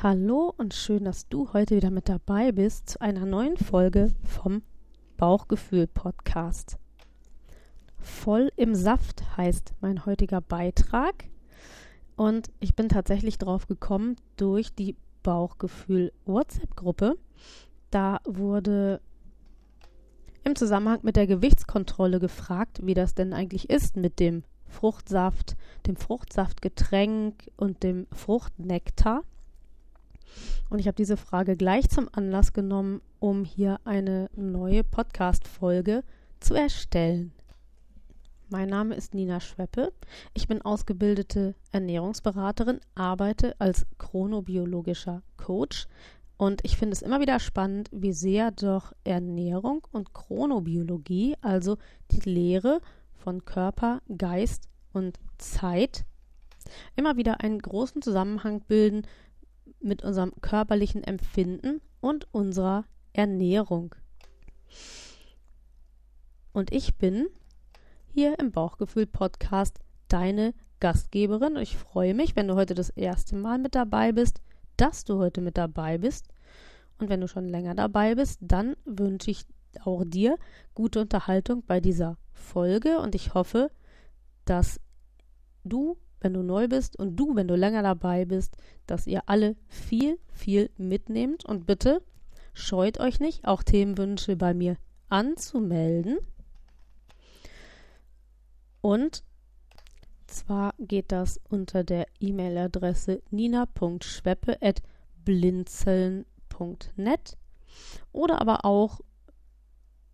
Hallo und schön, dass du heute wieder mit dabei bist zu einer neuen Folge vom Bauchgefühl Podcast. Voll im Saft heißt mein heutiger Beitrag und ich bin tatsächlich drauf gekommen durch die Bauchgefühl WhatsApp-Gruppe. Da wurde im Zusammenhang mit der Gewichtskontrolle gefragt, wie das denn eigentlich ist mit dem Fruchtsaft, dem Fruchtsaftgetränk und dem Fruchtnektar. Und ich habe diese Frage gleich zum Anlass genommen, um hier eine neue Podcast-Folge zu erstellen. Mein Name ist Nina Schweppe. Ich bin ausgebildete Ernährungsberaterin, arbeite als chronobiologischer Coach und ich finde es immer wieder spannend, wie sehr doch Ernährung und Chronobiologie, also die Lehre von Körper, Geist und Zeit, immer wieder einen großen Zusammenhang bilden mit unserem körperlichen Empfinden und unserer Ernährung. Und ich bin hier im Bauchgefühl-Podcast deine Gastgeberin. Ich freue mich, wenn du heute das erste Mal mit dabei bist, dass du heute mit dabei bist. Und wenn du schon länger dabei bist, dann wünsche ich auch dir gute Unterhaltung bei dieser Folge. Und ich hoffe, dass du wenn du neu bist und du, wenn du länger dabei bist, dass ihr alle viel, viel mitnehmt und bitte scheut euch nicht, auch Themenwünsche bei mir anzumelden. Und zwar geht das unter der E-Mail-Adresse nina.schweppe.blinzeln.net oder aber auch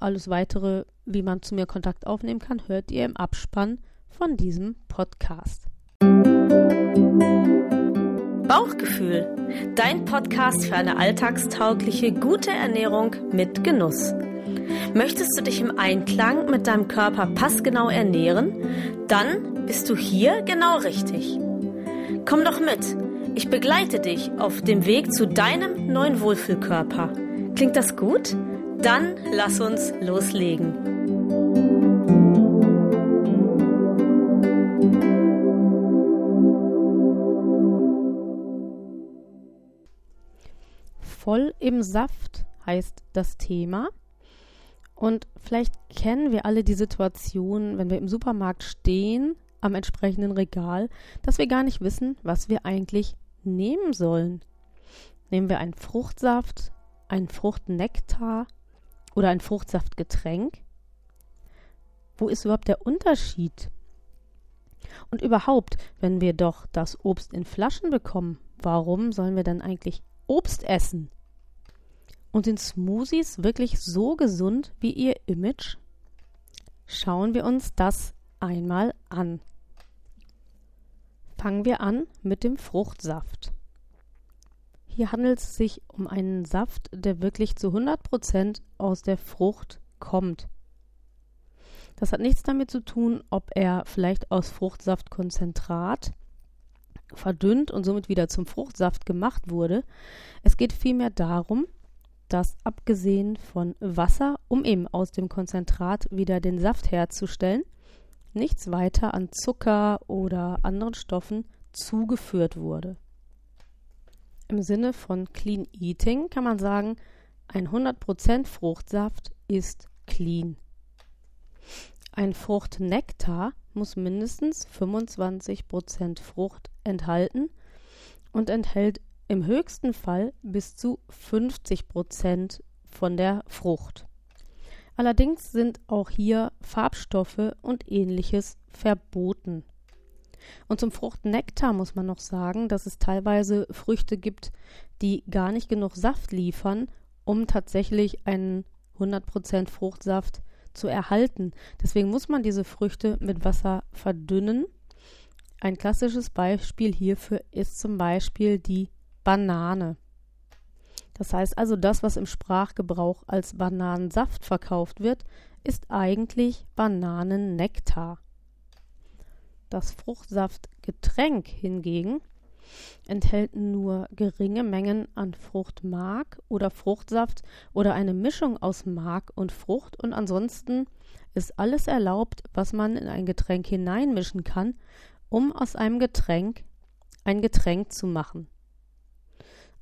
alles weitere, wie man zu mir Kontakt aufnehmen kann, hört ihr im Abspann von diesem Podcast. Bauchgefühl, dein Podcast für eine alltagstaugliche, gute Ernährung mit Genuss. Möchtest du dich im Einklang mit deinem Körper passgenau ernähren? Dann bist du hier genau richtig. Komm doch mit. Ich begleite dich auf dem Weg zu deinem neuen Wohlfühlkörper. Klingt das gut? Dann lass uns loslegen. Voll im Saft heißt das Thema. Und vielleicht kennen wir alle die Situation, wenn wir im Supermarkt stehen, am entsprechenden Regal, dass wir gar nicht wissen, was wir eigentlich nehmen sollen. Nehmen wir einen Fruchtsaft, einen Fruchtnektar oder ein Fruchtsaftgetränk? Wo ist überhaupt der Unterschied? Und überhaupt, wenn wir doch das Obst in Flaschen bekommen, warum sollen wir dann eigentlich Obst essen? Und sind Smoothies wirklich so gesund wie ihr Image? Schauen wir uns das einmal an. Fangen wir an mit dem Fruchtsaft. Hier handelt es sich um einen Saft, der wirklich zu 100% aus der Frucht kommt. Das hat nichts damit zu tun, ob er vielleicht aus Fruchtsaftkonzentrat verdünnt und somit wieder zum Fruchtsaft gemacht wurde. Es geht vielmehr darum, dass abgesehen von Wasser, um eben aus dem Konzentrat wieder den Saft herzustellen, nichts weiter an Zucker oder anderen Stoffen zugeführt wurde. Im Sinne von Clean Eating kann man sagen, ein 100% Fruchtsaft ist clean. Ein Fruchtnektar muss mindestens 25% Frucht enthalten und enthält im höchsten Fall bis zu 50 Prozent von der Frucht. Allerdings sind auch hier Farbstoffe und ähnliches verboten. Und zum Fruchtnektar muss man noch sagen, dass es teilweise Früchte gibt, die gar nicht genug Saft liefern, um tatsächlich einen 100% Fruchtsaft zu erhalten. Deswegen muss man diese Früchte mit Wasser verdünnen. Ein klassisches Beispiel hierfür ist zum Beispiel die Banane. Das heißt also, das, was im Sprachgebrauch als Bananensaft verkauft wird, ist eigentlich Bananennektar. Das Fruchtsaftgetränk hingegen enthält nur geringe Mengen an Fruchtmark oder Fruchtsaft oder eine Mischung aus Mark und Frucht und ansonsten ist alles erlaubt, was man in ein Getränk hineinmischen kann, um aus einem Getränk ein Getränk zu machen.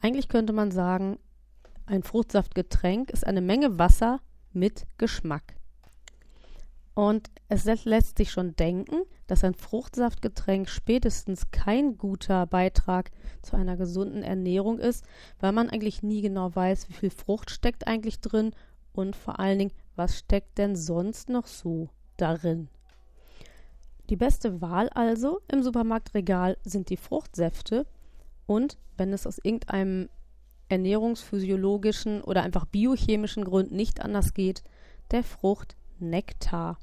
Eigentlich könnte man sagen, ein Fruchtsaftgetränk ist eine Menge Wasser mit Geschmack. Und es lässt sich schon denken, dass ein Fruchtsaftgetränk spätestens kein guter Beitrag zu einer gesunden Ernährung ist, weil man eigentlich nie genau weiß, wie viel Frucht steckt eigentlich drin und vor allen Dingen, was steckt denn sonst noch so darin. Die beste Wahl also im Supermarktregal sind die Fruchtsäfte und wenn es aus irgendeinem ernährungsphysiologischen oder einfach biochemischen Grund nicht anders geht, der Fruchtnektar.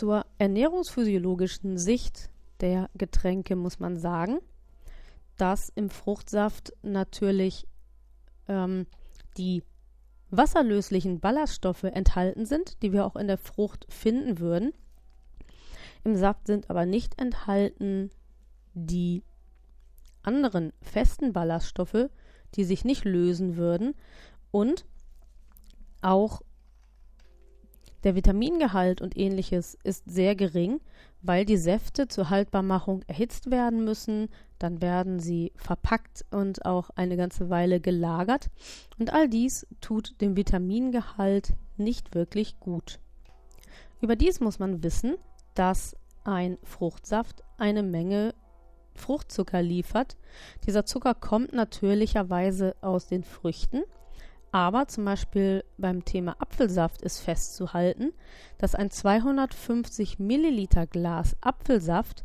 Zur ernährungsphysiologischen Sicht der Getränke muss man sagen, dass im Fruchtsaft natürlich ähm, die wasserlöslichen Ballaststoffe enthalten sind, die wir auch in der Frucht finden würden. Im Saft sind aber nicht enthalten die anderen festen Ballaststoffe, die sich nicht lösen würden und auch der Vitamingehalt und ähnliches ist sehr gering, weil die Säfte zur Haltbarmachung erhitzt werden müssen, dann werden sie verpackt und auch eine ganze Weile gelagert und all dies tut dem Vitamingehalt nicht wirklich gut. Überdies muss man wissen, dass ein Fruchtsaft eine Menge Fruchtzucker liefert. Dieser Zucker kommt natürlicherweise aus den Früchten aber zum Beispiel beim Thema Apfelsaft ist festzuhalten, dass ein 250 Milliliter Glas Apfelsaft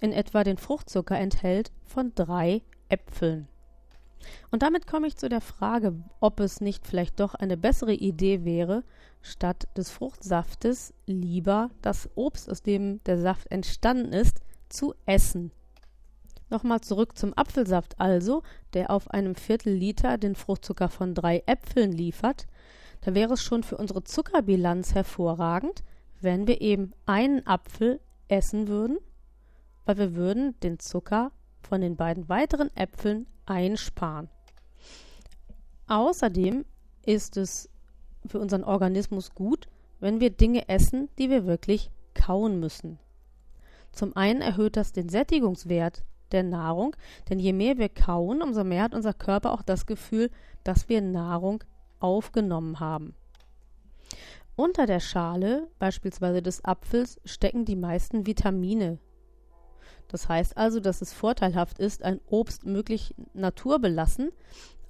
in etwa den Fruchtzucker enthält von drei Äpfeln. Und damit komme ich zu der Frage, ob es nicht vielleicht doch eine bessere Idee wäre, statt des Fruchtsaftes lieber das Obst, aus dem der Saft entstanden ist, zu essen. Nochmal zurück zum Apfelsaft also, der auf einem Viertel Liter den Fruchtzucker von drei Äpfeln liefert. Da wäre es schon für unsere Zuckerbilanz hervorragend, wenn wir eben einen Apfel essen würden, weil wir würden den Zucker von den beiden weiteren Äpfeln einsparen. Außerdem ist es für unseren Organismus gut, wenn wir Dinge essen, die wir wirklich kauen müssen. Zum einen erhöht das den Sättigungswert der Nahrung, denn je mehr wir kauen, umso mehr hat unser Körper auch das Gefühl, dass wir Nahrung aufgenommen haben. Unter der Schale, beispielsweise des Apfels, stecken die meisten Vitamine. Das heißt also, dass es vorteilhaft ist, ein Obst möglich naturbelassen,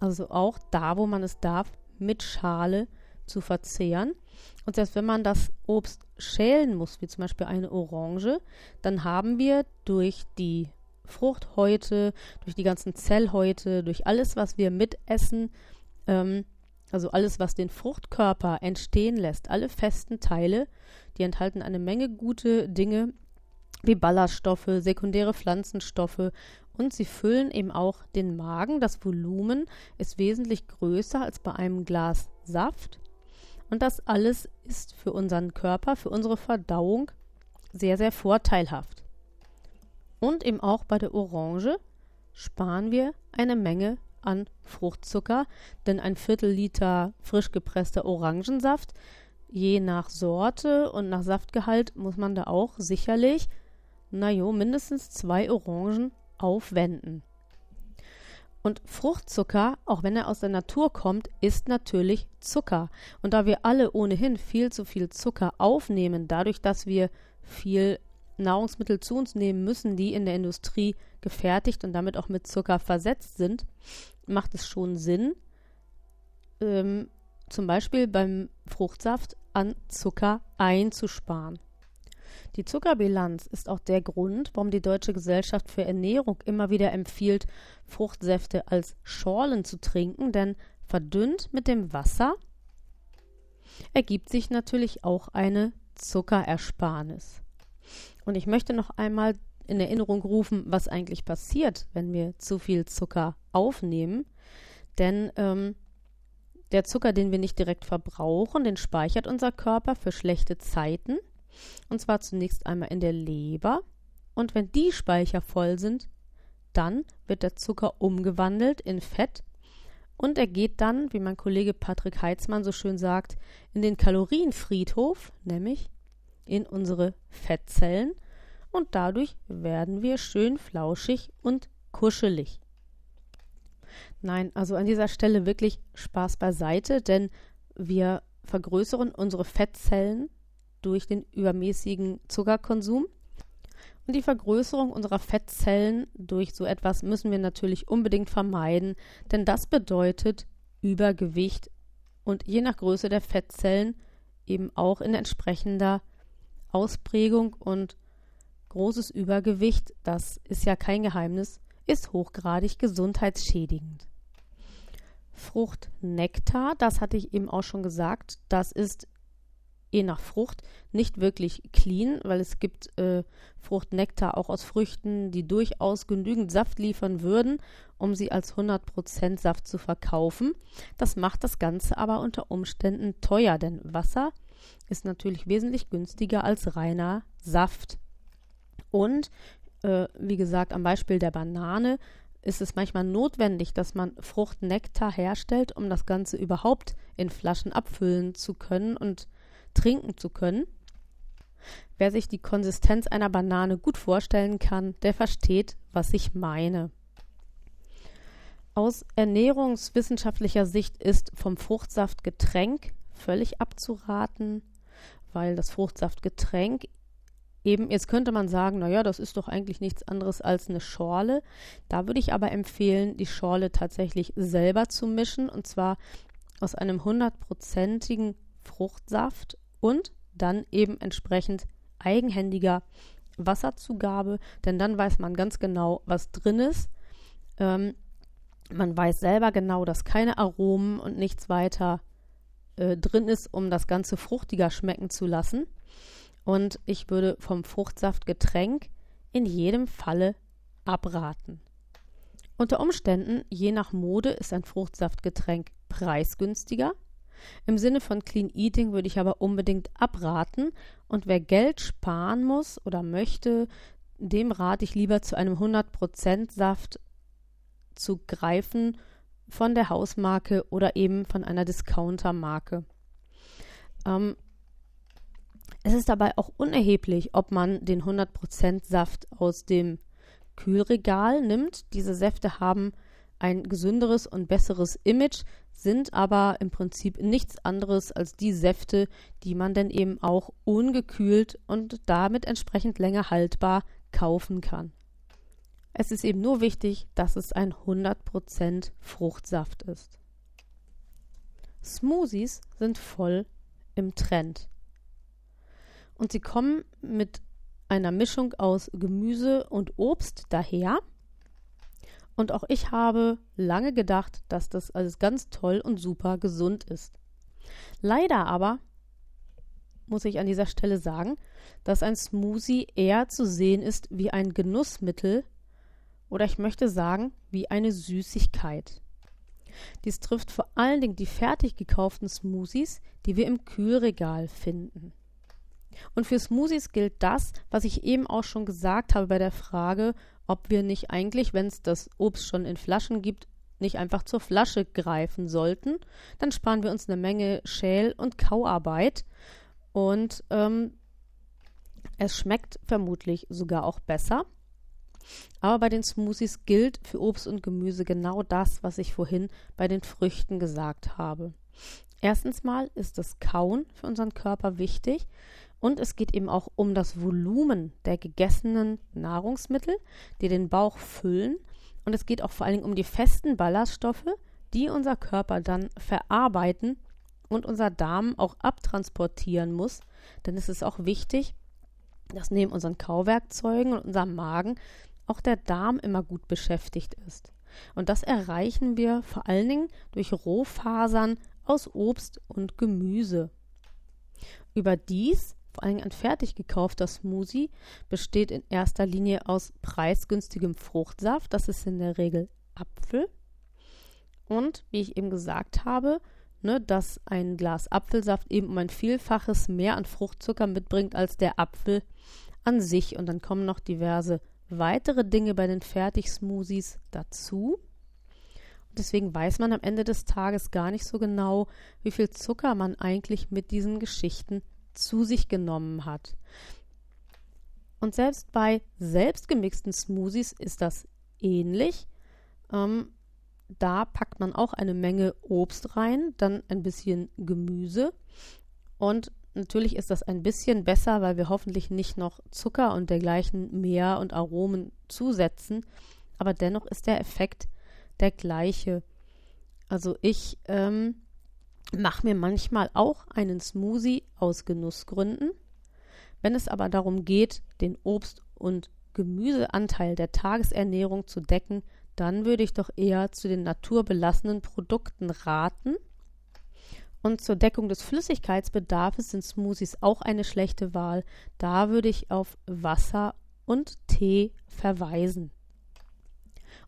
also auch da, wo man es darf, mit Schale zu verzehren. Und selbst wenn man das Obst schälen muss, wie zum Beispiel eine Orange, dann haben wir durch die Fruchthäute, durch die ganzen Zellhäute, durch alles, was wir mitessen, ähm, also alles, was den Fruchtkörper entstehen lässt, alle festen Teile, die enthalten eine Menge gute Dinge wie Ballaststoffe, sekundäre Pflanzenstoffe und sie füllen eben auch den Magen. Das Volumen ist wesentlich größer als bei einem Glas Saft. Und das alles ist für unseren Körper, für unsere Verdauung sehr, sehr vorteilhaft. Und eben auch bei der Orange sparen wir eine Menge an Fruchtzucker, denn ein Viertel Liter frisch gepresster Orangensaft, je nach Sorte und nach Saftgehalt, muss man da auch sicherlich, najo, mindestens zwei Orangen aufwenden. Und Fruchtzucker, auch wenn er aus der Natur kommt, ist natürlich Zucker. Und da wir alle ohnehin viel zu viel Zucker aufnehmen, dadurch, dass wir viel Nahrungsmittel zu uns nehmen müssen, die in der Industrie gefertigt und damit auch mit Zucker versetzt sind, macht es schon Sinn, ähm, zum Beispiel beim Fruchtsaft an Zucker einzusparen. Die Zuckerbilanz ist auch der Grund, warum die Deutsche Gesellschaft für Ernährung immer wieder empfiehlt, Fruchtsäfte als Schorlen zu trinken, denn verdünnt mit dem Wasser ergibt sich natürlich auch eine Zuckerersparnis. Und ich möchte noch einmal in Erinnerung rufen, was eigentlich passiert, wenn wir zu viel Zucker aufnehmen. Denn ähm, der Zucker, den wir nicht direkt verbrauchen, den speichert unser Körper für schlechte Zeiten. Und zwar zunächst einmal in der Leber. Und wenn die Speicher voll sind, dann wird der Zucker umgewandelt in Fett und er geht dann, wie mein Kollege Patrick Heitzmann so schön sagt, in den Kalorienfriedhof, nämlich in unsere Fettzellen und dadurch werden wir schön flauschig und kuschelig. Nein, also an dieser Stelle wirklich Spaß beiseite, denn wir vergrößern unsere Fettzellen durch den übermäßigen Zuckerkonsum. Und die Vergrößerung unserer Fettzellen durch so etwas müssen wir natürlich unbedingt vermeiden, denn das bedeutet Übergewicht und je nach Größe der Fettzellen eben auch in entsprechender Ausprägung und großes Übergewicht, das ist ja kein Geheimnis, ist hochgradig gesundheitsschädigend. Fruchtnektar, das hatte ich eben auch schon gesagt, das ist je nach Frucht nicht wirklich clean, weil es gibt äh, Fruchtnektar auch aus Früchten, die durchaus genügend Saft liefern würden, um sie als 100% Saft zu verkaufen. Das macht das Ganze aber unter Umständen teuer, denn Wasser ist natürlich wesentlich günstiger als reiner Saft. Und äh, wie gesagt, am Beispiel der Banane ist es manchmal notwendig, dass man Fruchtnektar herstellt, um das Ganze überhaupt in Flaschen abfüllen zu können und trinken zu können. Wer sich die Konsistenz einer Banane gut vorstellen kann, der versteht, was ich meine. Aus ernährungswissenschaftlicher Sicht ist vom Fruchtsaftgetränk völlig abzuraten, weil das Fruchtsaftgetränk eben, jetzt könnte man sagen, naja, das ist doch eigentlich nichts anderes als eine Schorle. Da würde ich aber empfehlen, die Schorle tatsächlich selber zu mischen und zwar aus einem hundertprozentigen Fruchtsaft und dann eben entsprechend eigenhändiger Wasserzugabe, denn dann weiß man ganz genau, was drin ist. Ähm, man weiß selber genau, dass keine Aromen und nichts weiter äh, drin ist, um das Ganze fruchtiger schmecken zu lassen. Und ich würde vom Fruchtsaftgetränk in jedem Falle abraten. Unter Umständen, je nach Mode, ist ein Fruchtsaftgetränk preisgünstiger im Sinne von Clean Eating würde ich aber unbedingt abraten und wer Geld sparen muss oder möchte, dem rate ich lieber zu einem 100% Saft zu greifen von der Hausmarke oder eben von einer Discounter-Marke. Ähm, es ist dabei auch unerheblich, ob man den 100% Saft aus dem Kühlregal nimmt. Diese Säfte haben ein gesünderes und besseres Image, sind aber im Prinzip nichts anderes als die Säfte, die man dann eben auch ungekühlt und damit entsprechend länger haltbar kaufen kann. Es ist eben nur wichtig, dass es ein 100% Fruchtsaft ist. Smoothies sind voll im Trend. Und sie kommen mit einer Mischung aus Gemüse und Obst daher und auch ich habe lange gedacht, dass das alles ganz toll und super gesund ist. Leider aber muss ich an dieser Stelle sagen, dass ein Smoothie eher zu sehen ist wie ein Genussmittel oder ich möchte sagen, wie eine Süßigkeit. Dies trifft vor allen Dingen die fertig gekauften Smoothies, die wir im Kühlregal finden. Und für Smoothies gilt das, was ich eben auch schon gesagt habe bei der Frage, ob wir nicht eigentlich, wenn es das Obst schon in Flaschen gibt, nicht einfach zur Flasche greifen sollten. Dann sparen wir uns eine Menge Schäl- und Kauarbeit und ähm, es schmeckt vermutlich sogar auch besser. Aber bei den Smoothies gilt für Obst und Gemüse genau das, was ich vorhin bei den Früchten gesagt habe. Erstens mal ist das Kauen für unseren Körper wichtig. Und es geht eben auch um das Volumen der gegessenen Nahrungsmittel, die den Bauch füllen. Und es geht auch vor allen Dingen um die festen Ballaststoffe, die unser Körper dann verarbeiten und unser Darm auch abtransportieren muss. Denn es ist auch wichtig, dass neben unseren Kauwerkzeugen und unserem Magen auch der Darm immer gut beschäftigt ist. Und das erreichen wir vor allen Dingen durch Rohfasern aus Obst und Gemüse. Überdies vor allem ein fertig gekaufter Smoothie besteht in erster Linie aus preisgünstigem Fruchtsaft. Das ist in der Regel Apfel. Und wie ich eben gesagt habe, ne, dass ein Glas Apfelsaft eben um ein Vielfaches mehr an Fruchtzucker mitbringt als der Apfel an sich. Und dann kommen noch diverse weitere Dinge bei den Fertig-Smoothies dazu. Und deswegen weiß man am Ende des Tages gar nicht so genau, wie viel Zucker man eigentlich mit diesen Geschichten zu sich genommen hat. Und selbst bei selbstgemixten Smoothies ist das ähnlich. Ähm, da packt man auch eine Menge Obst rein, dann ein bisschen Gemüse und natürlich ist das ein bisschen besser, weil wir hoffentlich nicht noch Zucker und dergleichen mehr und Aromen zusetzen, aber dennoch ist der Effekt der gleiche. Also ich ähm, mache mir manchmal auch einen Smoothie aus Genussgründen. Wenn es aber darum geht, den Obst- und Gemüseanteil der Tagesernährung zu decken, dann würde ich doch eher zu den naturbelassenen Produkten raten. Und zur Deckung des Flüssigkeitsbedarfs sind Smoothies auch eine schlechte Wahl. Da würde ich auf Wasser und Tee verweisen.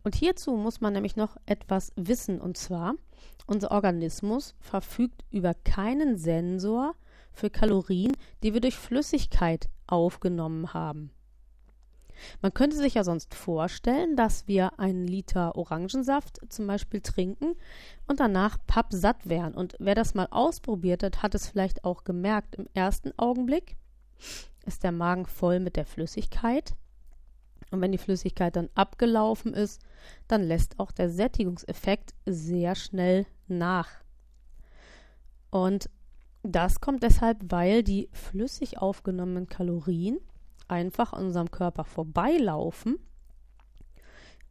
Und hierzu muss man nämlich noch etwas wissen, und zwar, unser Organismus verfügt über keinen Sensor für Kalorien, die wir durch Flüssigkeit aufgenommen haben. Man könnte sich ja sonst vorstellen, dass wir einen Liter Orangensaft zum Beispiel trinken und danach pappsatt wären. Und wer das mal ausprobiert hat, hat es vielleicht auch gemerkt. Im ersten Augenblick ist der Magen voll mit der Flüssigkeit. Und wenn die Flüssigkeit dann abgelaufen ist, dann lässt auch der Sättigungseffekt sehr schnell nach. Und das kommt deshalb, weil die flüssig aufgenommenen Kalorien einfach an unserem Körper vorbeilaufen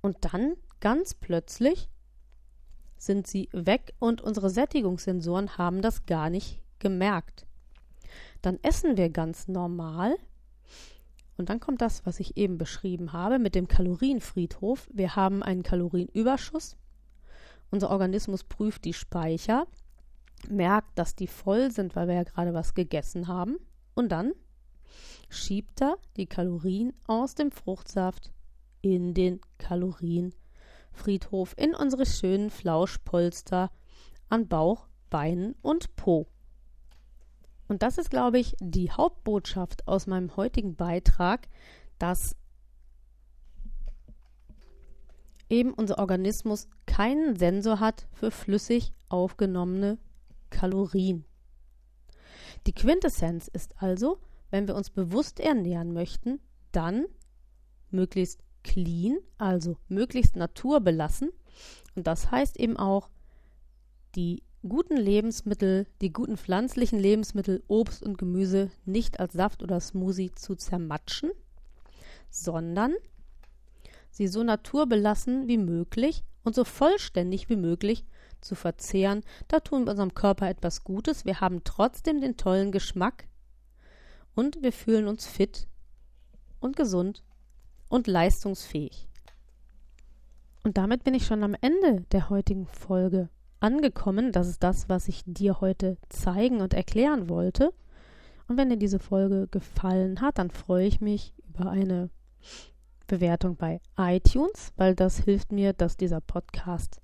und dann ganz plötzlich sind sie weg und unsere Sättigungssensoren haben das gar nicht gemerkt. Dann essen wir ganz normal und dann kommt das, was ich eben beschrieben habe mit dem Kalorienfriedhof. Wir haben einen Kalorienüberschuss. Unser Organismus prüft die Speicher, merkt, dass die voll sind, weil wir ja gerade was gegessen haben und dann schiebt er die Kalorien aus dem Fruchtsaft in den Kalorienfriedhof, in unsere schönen Flauschpolster an Bauch, Beinen und Po. Und das ist, glaube ich, die Hauptbotschaft aus meinem heutigen Beitrag, dass eben unser Organismus keinen Sensor hat für flüssig aufgenommene Kalorien. Die Quintessenz ist also, wenn wir uns bewusst ernähren möchten, dann möglichst clean, also möglichst naturbelassen. Und das heißt eben auch, die guten Lebensmittel, die guten pflanzlichen Lebensmittel, Obst und Gemüse nicht als Saft oder Smoothie zu zermatschen, sondern sie so naturbelassen wie möglich und so vollständig wie möglich zu verzehren. Da tun wir unserem Körper etwas Gutes. Wir haben trotzdem den tollen Geschmack und wir fühlen uns fit und gesund und leistungsfähig. Und damit bin ich schon am Ende der heutigen Folge angekommen. Das ist das, was ich dir heute zeigen und erklären wollte. Und wenn dir diese Folge gefallen hat, dann freue ich mich über eine Bewertung bei iTunes, weil das hilft mir, dass dieser Podcast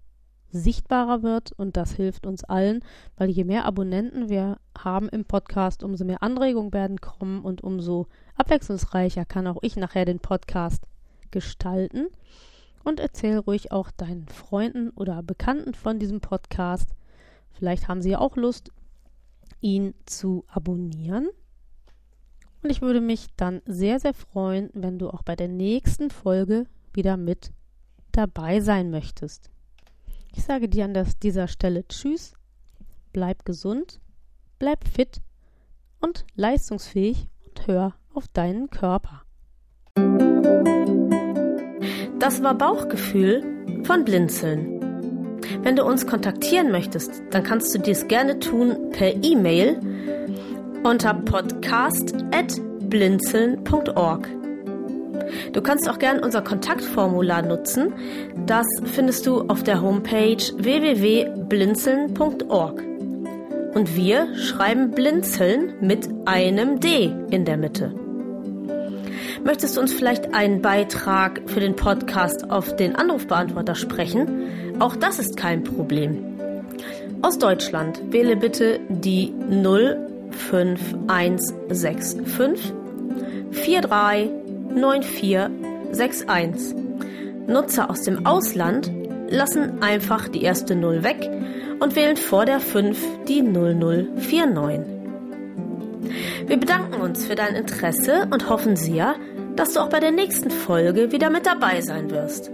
sichtbarer wird und das hilft uns allen, weil je mehr Abonnenten wir haben im Podcast, umso mehr Anregungen werden kommen und umso abwechslungsreicher kann auch ich nachher den Podcast gestalten. Und erzähl ruhig auch deinen Freunden oder Bekannten von diesem Podcast. Vielleicht haben sie ja auch Lust, ihn zu abonnieren. Und ich würde mich dann sehr, sehr freuen, wenn du auch bei der nächsten Folge wieder mit dabei sein möchtest. Ich sage dir an das, dieser Stelle Tschüss, bleib gesund, bleib fit und leistungsfähig und hör auf deinen Körper. Das war Bauchgefühl von Blinzeln. Wenn du uns kontaktieren möchtest, dann kannst du dies gerne tun per E-Mail unter podcast.blinzeln.org. Du kannst auch gerne unser Kontaktformular nutzen. Das findest du auf der Homepage www.blinzeln.org. Und wir schreiben Blinzeln mit einem D in der Mitte. Möchtest du uns vielleicht einen Beitrag für den Podcast auf den Anrufbeantworter sprechen? Auch das ist kein Problem. Aus Deutschland wähle bitte die 05165 43 9461. Nutzer aus dem Ausland lassen einfach die erste 0 weg und wählen vor der 5 die 0049. Wir bedanken uns für dein Interesse und hoffen sehr, dass du auch bei der nächsten Folge wieder mit dabei sein wirst.